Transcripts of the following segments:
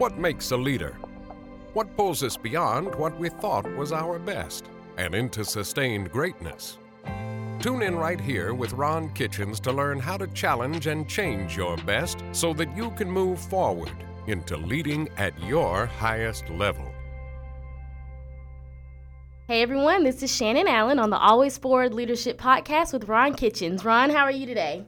What makes a leader? What pulls us beyond what we thought was our best and into sustained greatness? Tune in right here with Ron Kitchens to learn how to challenge and change your best so that you can move forward into leading at your highest level. Hey everyone, this is Shannon Allen on the Always Forward Leadership Podcast with Ron Kitchens. Ron, how are you today?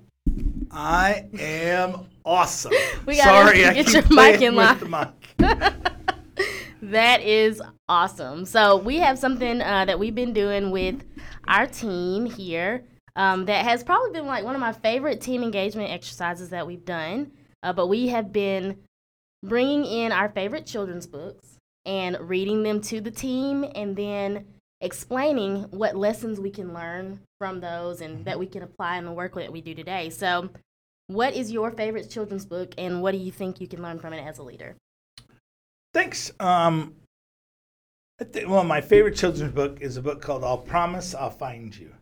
I am awesome. We gotta Sorry, I get keep your mic in line. the mic. That is awesome. So we have something uh, that we've been doing with our team here um, that has probably been like one of my favorite team engagement exercises that we've done. Uh, but we have been bringing in our favorite children's books and reading them to the team and then explaining what lessons we can learn from those and that we can apply in the work that we do today. So, what is your favorite children's book and what do you think you can learn from it as a leader? Thanks. Um, I thi- well, my favorite children's book is a book called "I'll Promise I'll Find You,"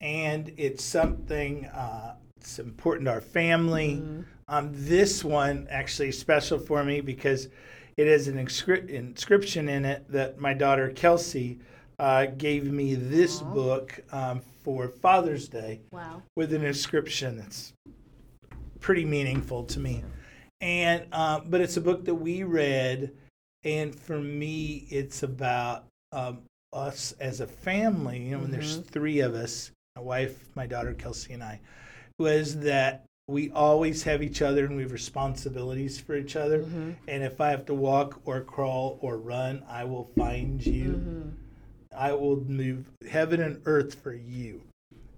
and it's something uh, it's important to our family. Um, this one actually is special for me because it has an inscri- inscription in it that my daughter Kelsey uh, gave me this Aw. book um, for Father's Day. Wow. with an inscription that's pretty meaningful to me. And uh, but it's a book that we read, and for me, it's about um, us as a family. You know, when there's three of us, my wife, my daughter Kelsey, and I, was that we always have each other and we have responsibilities for each other. And if I have to walk or crawl or run, I will find you. I will move heaven and earth for you.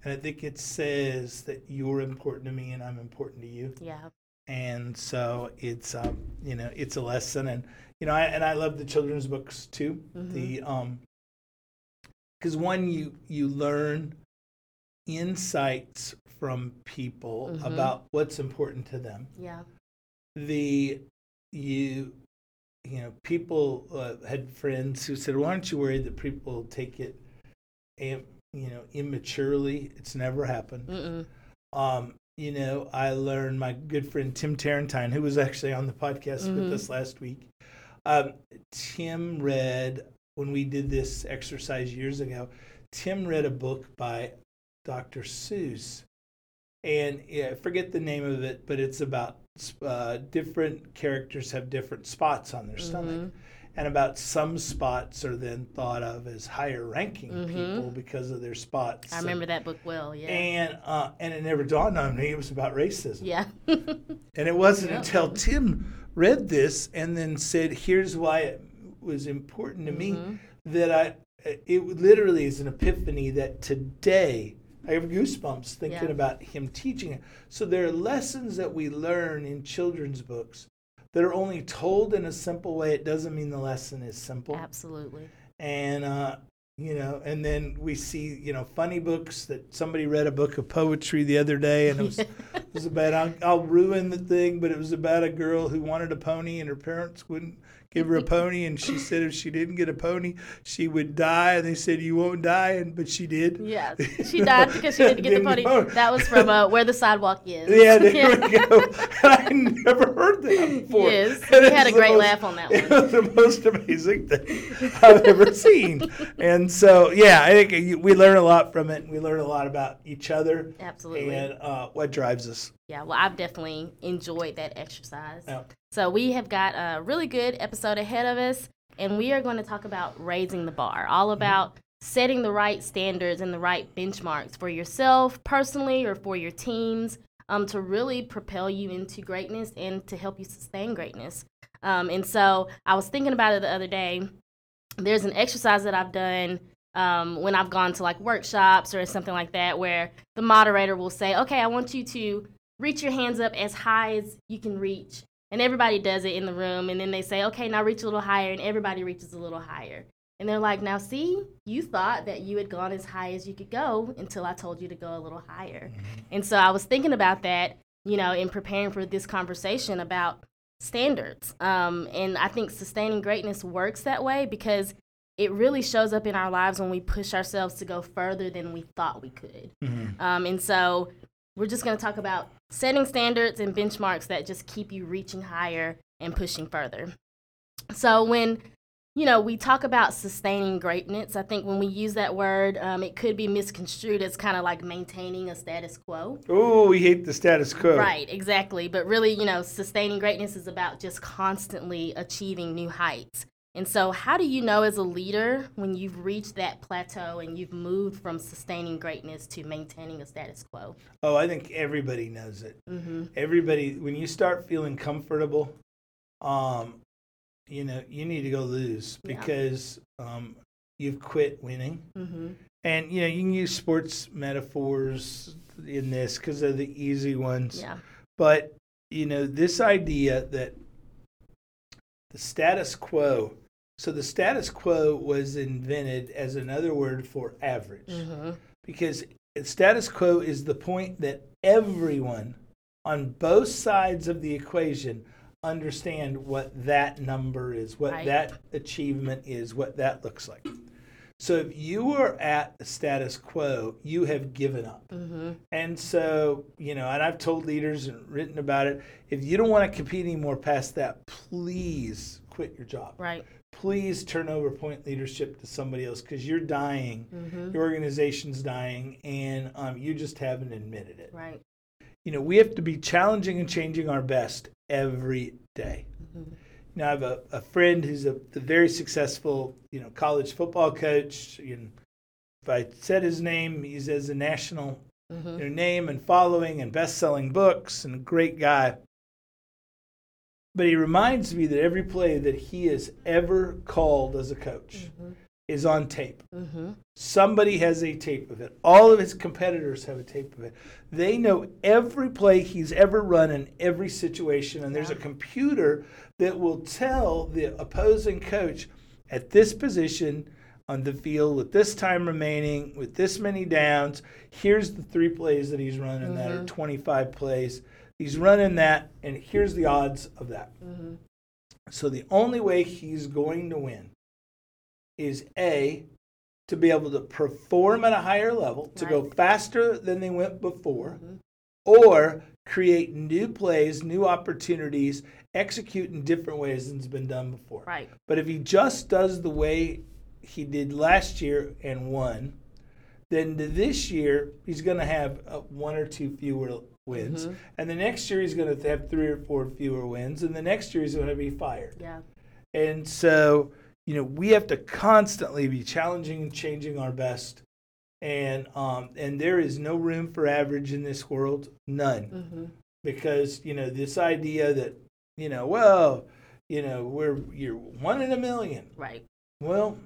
And I think it says that you're important to me and I'm important to you. Yeah. And so it's um, you know, it's a lesson and you know, I and I love the children's books too. The um cuz one you you learn insights from people Mhm. about what's important to them Yeah. the you you know people uh, had friends who said, "Why aren't you worried that people take it, am- you know, immaturely?" It's never happened. Mm-mm. Um, you know, I learned my good friend Tim Tarentine, who was actually on the podcast Mhm. with us last week. Um, Tim read when we did this exercise years ago. Tim read a book by Dr. Seuss, and yeah, I forget the name of it, but it's about uh, different characters have different spots on their stomach, and about some spots are then thought of as higher ranking Mhm. people because of their spots. I remember that book well. Yeah. And uh, and it never dawned on me it was about racism. yeah. And it wasn't Yeah. until Tim read this and then said, "Here's why it was important to me Mhm. that I." It literally is an epiphany that today I have goosebumps thinking Yeah. about him teaching it. So there are lessons that we learn in children's books that are only told in a simple way. It doesn't mean the lesson is simple Absolutely. and uh, you know, and then we see you know funny books that somebody read a book of poetry the other day, and it was it was about I'll, I'll ruin the thing, but it was about a girl who wanted a pony, and her parents wouldn't give her a pony, and she said if she didn't get a pony, she would die, and they said you won't die, and but she did. Yeah. She died because she didn't get the Didn't pony. go. That was from uh, Where the Sidewalk Is. Yeah, there we go. I never heard that before. Yes, And we had a great most- laugh on that It one. was the most amazing thing I've ever seen. And so, yeah, I think we learn a lot from it. We learn a lot about each other Absolutely. and uh, what drives us. Yeah, well, I've definitely enjoyed that exercise. Yeah. So we have got a really good episode ahead of us, and we are going to talk about raising the bar, all Mm-hmm. about setting the right standards and the right benchmarks for yourself personally or for your teams um, to really propel you into greatness and to help you sustain greatness. Um, and so I was thinking about it the other day. There's an exercise that I've done um, when I've gone to like workshops or something like that, where the moderator will say, "Okay, I want you to reach your hands up as high as you can reach," and everybody does it in the room, and then they say, "Okay, now reach a little higher," and everybody reaches a little higher. And they're like, "Now, see, you thought that you had gone as high as you could go until I told you to go a little higher." And so I was thinking about that, you know, in preparing for this conversation about standards. Um, and I think sustaining greatness works that way because it really shows up in our lives when we push ourselves to go further than we thought we could. Um, and so we're just going to talk about setting standards and benchmarks that just keep you reaching higher and pushing further. So when you know, we talk about sustaining greatness. I think when we use that word, um, it could be misconstrued as kind of like maintaining a status quo. Oh, we hate the status quo. Right, exactly. But really, you know, sustaining greatness is about just constantly achieving new heights. And so, how do you know as a leader when you've reached that plateau and you've moved from sustaining greatness to maintaining a status quo? Oh, I think everybody knows it. Mm-hmm. Everybody, when you start feeling comfortable, um, you know, you need to go lose Yeah. because um, you've quit winning. Mm-hmm. And you know, you can use sports metaphors in this because they're the easy ones. Yeah. But you know, this idea that the status quo. So the status quo was invented as another word for average Mm-hmm. because status quo is the point that everyone on both sides of the equation understand what that number is, what Right. that achievement is, what that looks like. So if you are at the status quo, you have given up. Mm-hmm. And so, you know, and I've told leaders and written about it, if you don't want to compete anymore past that, please quit your job. Right. Please turn over point leadership to somebody else because you're dying Mm-hmm. your organization's dying and um, you just haven't admitted it Right. you know we have to be challenging and changing our best every day Mhm. you know i have a, a friend who's a, a very successful you know college football coach and if i said his name he's as a national Mm-hmm. you know, name and following and best-selling books and a great guy but he reminds me that every play that he has ever called as a coach Mm-hmm. is on tape Mm-hmm. Somebody has a tape of it. All of his competitors have a tape of it. They know every play he's ever run in every situation, and there's a computer that will tell the opposing coach at this position on the field with this time remaining, with this many downs, here's the three plays that he's running that are Mhm. 25 plays. He's running that, and here's the odds of that. Mm-hmm. So the only way he's going to win is A, to be able to perform at a higher level, to go faster than they went before, Mhm. or create new plays, new opportunities, execute in different ways than's been done before. Right. But if he just does the way he did last year and won, then this year he's going to have uh, one or two fewer wins, Mhm. and the next year he's going to have three or four fewer wins, and the next year he's going to be fired. Yeah. And so, you know, we have to constantly be challenging and changing our best. And um, and there is no room for average in this world, none. Mm-hmm. Because you know this idea that you know, well, you know, we're you're one in a million. Right. Well,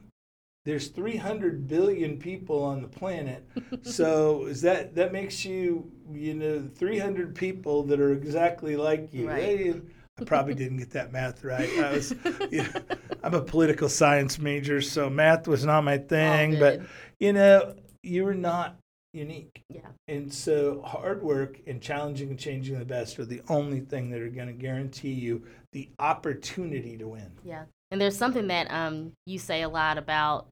there's 300 billion people on the planet. so is that that makes you you know 300 people that are exactly like you? Right. I probably didn't get that math right. I was, you know, I'm a political science major, so math was not my thing. But you know, you're not unique, yeah. and so hard work and challenging and changing the best are the only thing that are going to guarantee you the opportunity to win. Yeah. And there's something that um you say a lot about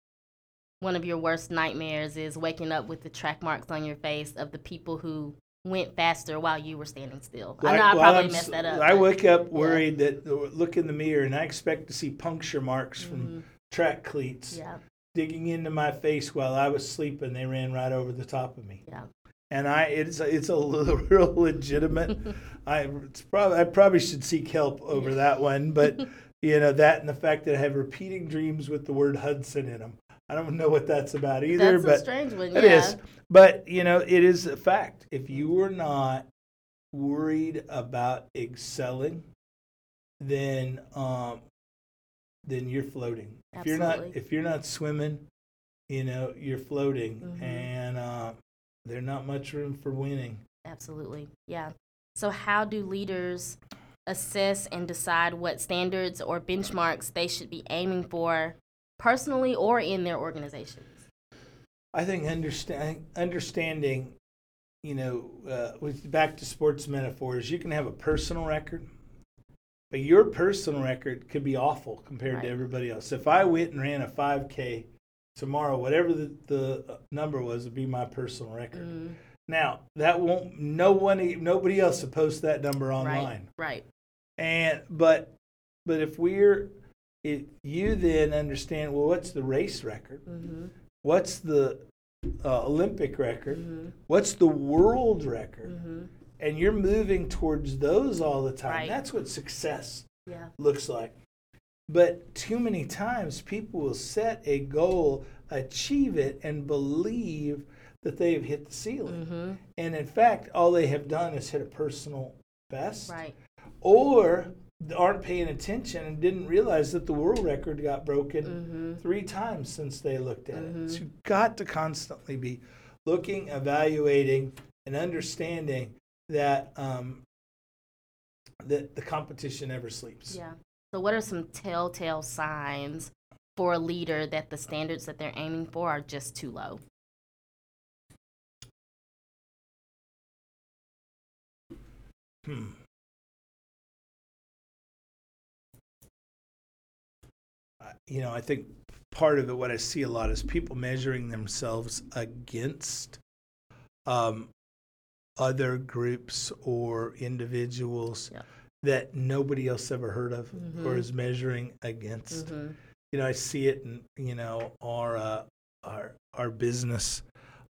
one of your worst nightmares is waking up with the track marks on your face of the people who went faster while you were standing still. I know I Well, probably I'm messed that up. I wake up worried that uh, look in the mirror and I expect to see puncture marks from mm-hmm. track cleats Yeah. digging into my face while I was sleeping. They ran right over the top of me. Yeah. And I, it's a, it's a little, real legitimate. I, it's probably, I probably should seek help over that one, but you know that and the fact that I have repeating dreams with the word Hudson in them. I don't know what that's about either, That's a but strange one. it yeah. is. But you know, it is a fact. If you are not worried about excelling, then um, then you're floating. If you're not if you're not swimming, you know, you're floating, Mhm. and uh, there's not much room for winning. Absolutely. Yeah. So, how do leaders assess and decide what standards or benchmarks they should be aiming for personally or in their organizations? I think understand, understanding, you know, uh, with back to sports metaphors, you can have a personal record, but your personal record could be awful compared to everybody else. If I went and ran a 5K tomorrow, whatever the, the number was, would be my personal record. Mm, Now that won't no one, nobody else will post that number online. right. Right. And but but if we're it, you then understand well what's the race record Mm-hmm. what's the uh, olympic record Mm-hmm. what's the world record Mm-hmm. and you're moving towards those all the time Right. that's what success Yeah. looks like but too many times people will set a goal achieve it and believe that they have hit the ceiling Mm-hmm. and in fact all they have done is hit a personal best Right. or aren't paying attention and didn't realize that the world record got broken Mm-hmm. three times since they looked at it. Mhm. So you've got to constantly be looking, evaluating, and understanding that um, that the competition never sleeps. Yeah. So, what are some telltale signs for a leader that the standards that they're aiming for are just too low? Hmm. You know, I think part of it, what I see a lot is people measuring themselves against um, other groups or individuals Yeah. that nobody else ever heard of or Mhm. is measuring against. Mm-hmm. You know, I see it in you know our uh, our our business.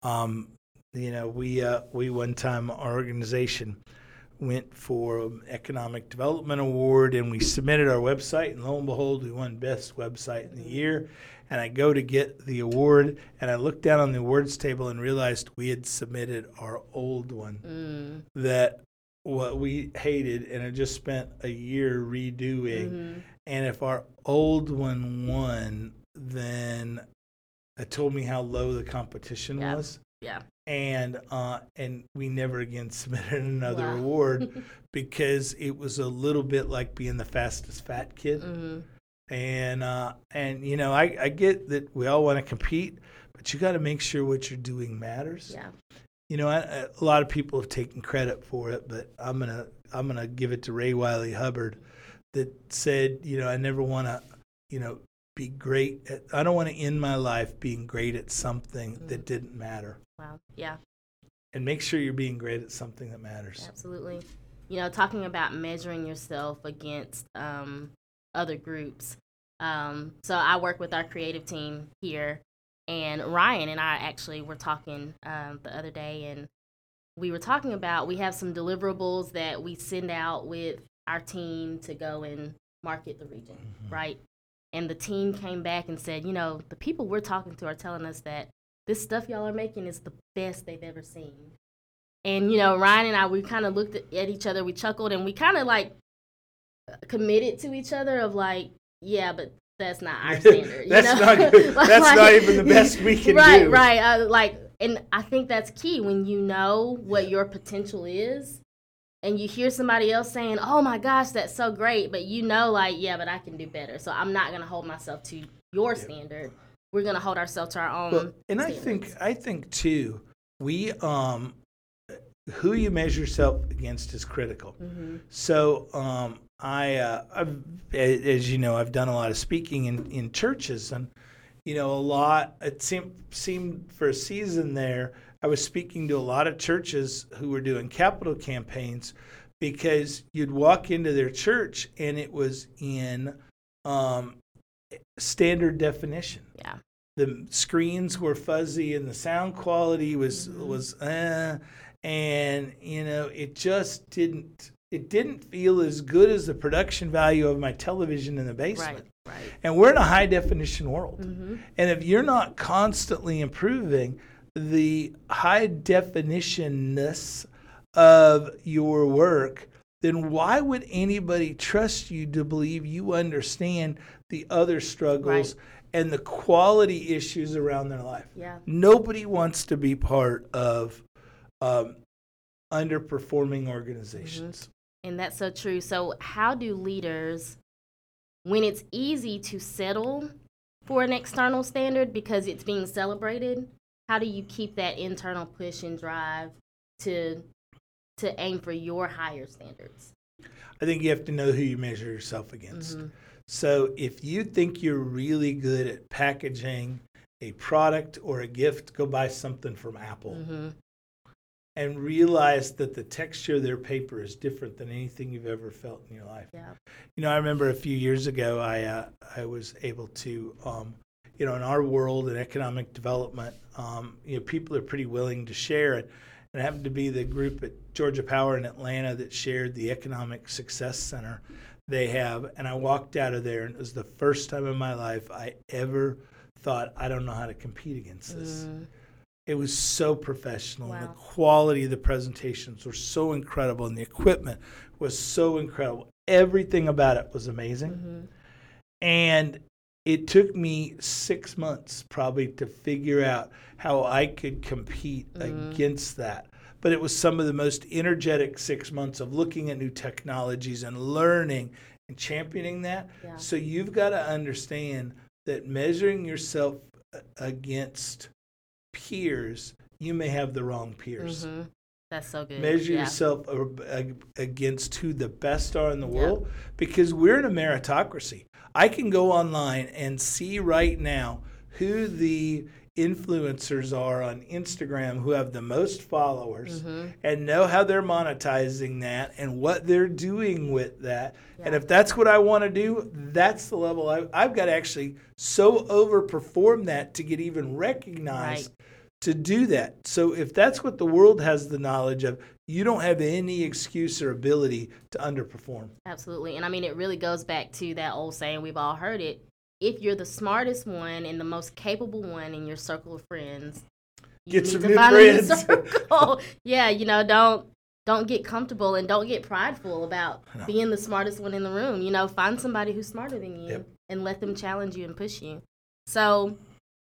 Um, you know, we uh, we one time our organization went for an economic development award and we submitted our website and lo and behold we won best website in the year. And i go to get the award and i looked down on the awards table and realized we had submitted our old one. Mm. that what we hated and had just spent a year redoing. Mm-hmm. and if our old one won then it told me how low the competition was Yeah. and uh, and we never again submitted another Wow. award because it was a little bit like being the fastest fat kid. Mm-hmm. And uh, and you know I, I get that we all want to compete, but you got to make sure what you're doing matters. Yeah. You know, I, a lot of people have taken credit for it, but I'm gonna I'm gonna give it to Ray Wylie Hubbard, that said, you know, I never want to, you know, be great. At, I don't want to end my life being great at something that Mhm. didn't matter Wow. Yeah. and make sure you're being great at something that matters. Absolutely. You know, talking about measuring yourself against um, other groups. Um, so I work with our creative team here, and Ryan and I actually were talking um, the other day, and we were talking about we have some deliverables that we send out with our team to go and market the region, right? And the team came back and said, you know, the people we're talking to are telling us that this stuff y'all are making is the best they've ever seen. And you know, Ryan and I, we kind of looked at, each other, we chuckled, and we kind of like committed to each other of like, yeah, but that's not our standard. you That's know? not good. That's not even the best we can right, do. Right, Uh, like, and I think that's key when you know what your potential is, and you hear somebody else saying, "Oh my gosh, that's so great," but you know, like, yeah, but I can do better. So I'm not gonna hold myself to your standard. We're gonna hold ourselves to our own. Well, and I think. I think too, we um, who you measure yourself against is critical. Mhm. So um, I, uh, I've, as you know, I've done a lot of speaking in, in churches, and you know, a lot. It seemed seemed for a season there, I was speaking to a lot of churches who were doing capital campaigns because you'd walk into their church and it was in um, standard definition. Yeah, the screens were fuzzy and the sound quality was Mhm. was uh, and you know it just didn't it didn't feel as good as the production value of my television in the basement. Right, right. and we're in a high definition world. Hmm and if you're not constantly improving the high definitionness of your work, then why would anybody trust you to believe you understand the other struggles and the quality issues around their life? Yeah, Nobody wants to be part of um, underperforming organizations. and that's so true. So, how do leaders, when it's easy to settle for an external standard because it's being celebrated, how do you keep that internal push and drive to to aim for your higher standards? I think you have to know who you measure yourself against. Mhm. So if you think you're really good at packaging a product or a gift, go buy something from Apple. Mhm. and realize that the texture of their paper is different than anything you've ever felt in your life. Yeah. You know, I remember a few years ago, I uh, I was able to, um, you know, in our world in economic development, um, you know, people are pretty willing to share it. And it happened to be the group at Georgia Power in Atlanta that shared the Economic Success Center they have. And I walked out of there, and it was the first time in my life I ever thought, I don't know how to compete against this. Mm, It was so professional, and the quality of the presentations were so incredible, and the equipment was so incredible. Everything about it was amazing. mhm. And it took me six months probably to figure out how I could compete Mhm. against that. But it was some of the most energetic six months of looking at new technologies and learning and championing that. Yeah. So you've got to understand that measuring yourself against peers, you may have the wrong peers. Mhm. That's so good. Measure yeah. yourself against who the best are in the Yeah. world because we're in a meritocracy. I can go online and see right now who the influencers are on Instagram who have the most followers Mhm. and know how they're monetizing that and what they're doing with that. And if that's what I want to do, that's the level I, I've got to actually so overperform that to get even recognized to do that. So if that's what the world has the knowledge of, you don't have any excuse or ability to underperform. Absolutely. And I mean, it really goes back to that old saying, we've all heard it. If you're the smartest one and the most capable one in your circle of friends, you Get need some to new find a new friends. circle. yeah, you know, don't don't get comfortable and don't get prideful about No. being the smartest one in the room. You know, find somebody who's smarter than you Yep. and let them challenge you and push you. So,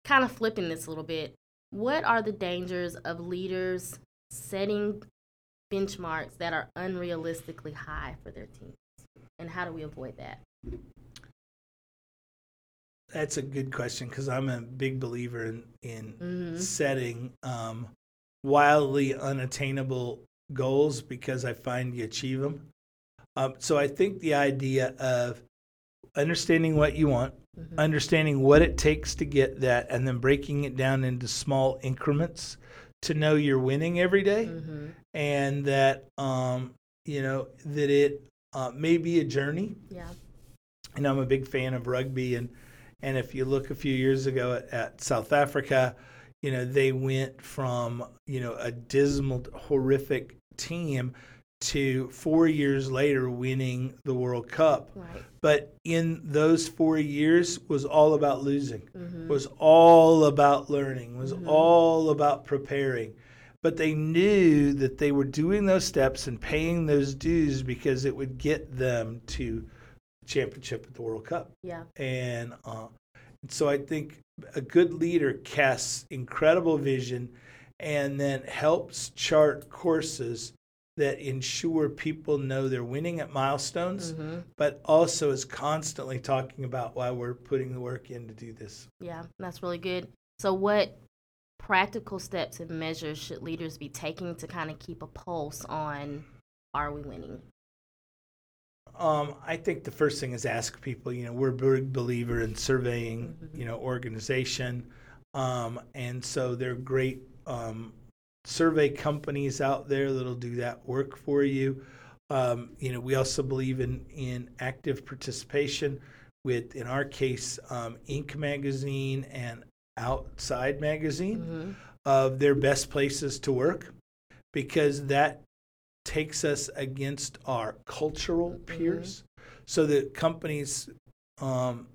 kind of flipping this a little bit, what are the dangers of leaders setting benchmarks that are unrealistically high for their teams? And how do we avoid that? That's a good question because I'm a big believer in, in Mhm. setting um, wildly unattainable goals because I find you achieve them. Um, so I think the idea of understanding what you want, Mhm. understanding what it takes to get that, and then breaking it down into small increments to know you're winning every day Mhm. and that um, you know that it uh, may be a journey Yeah. and I'm a big fan of rugby. And and if you look a few years ago at, at South Africa, you know they went from you know a dismal, horrific team to four years later winning the World Cup. Right. But in those four years was all about losing Mhm. was all about learning, was Mhm. all about preparing. But they knew that they were doing those steps and paying those dues because it would get them to championship at the World Cup. Yeah. And uh, so I think a good leader casts incredible vision and then helps chart courses that ensure people know they're winning at milestones, Mhm. but also is constantly talking about why we're putting the work in to do this. Yeah, that's really good. So, what practical steps and measures should leaders be taking to kind of keep a pulse on are we winning? Um, I think the first thing is ask people. You know, we're a big believer in surveying. Mhm. You know, organization, um, and so there are great um, survey companies out there that'll do that work for you. Um, you know, we also believe in in active participation with, in our case, um, Inc. magazine and Outside magazine Mhm. of their best places to work because that takes us against our cultural peers. So that companies um,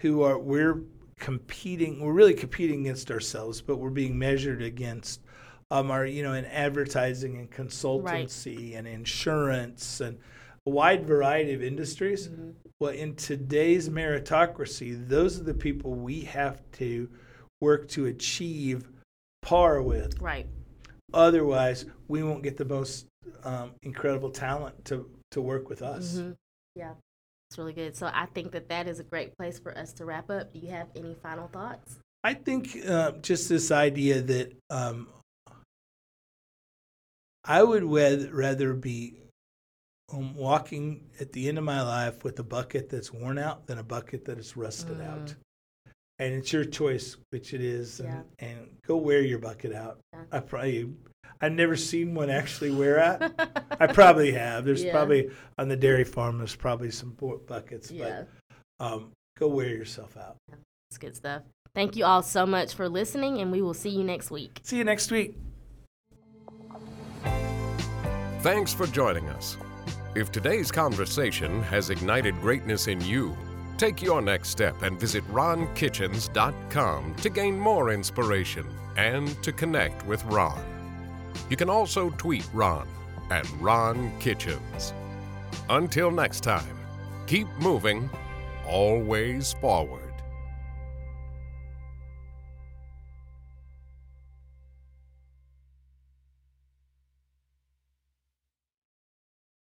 who are we're competing, we're really competing against ourselves, but we're being measured against um, our you know in advertising and consultancy and insurance and a wide variety of industries. Mhm. Well, in today's meritocracy, those are the people we have to work to achieve par with. Right. Otherwise, we won't get the most um, incredible talent to, to work with us. Mhm. Yeah, it's really good. So, I think that that is a great place for us to wrap up. Do you have any final thoughts? I think uh, just this idea that um, I would rather be um, walking at the end of my life with a bucket that's worn out than a bucket that is rusted Mm. out. and it's your choice which it is, and, Yeah. and go wear your bucket out. Yeah. I probably I've never seen one actually wear out. I probably have. There's Yeah. probably on the dairy farm. There's probably some bu- buckets, yeah, but um, go wear yourself out. it's good stuff. Thank you all so much for listening, and we will see you next week. See you next week. Thanks for joining us. If today's conversation has ignited greatness in you, take your next step and visit ronkitchens.com to gain more inspiration and to connect with Ron. You can also tweet Ron at Ron Kitchens. Until next time, keep moving, always forward.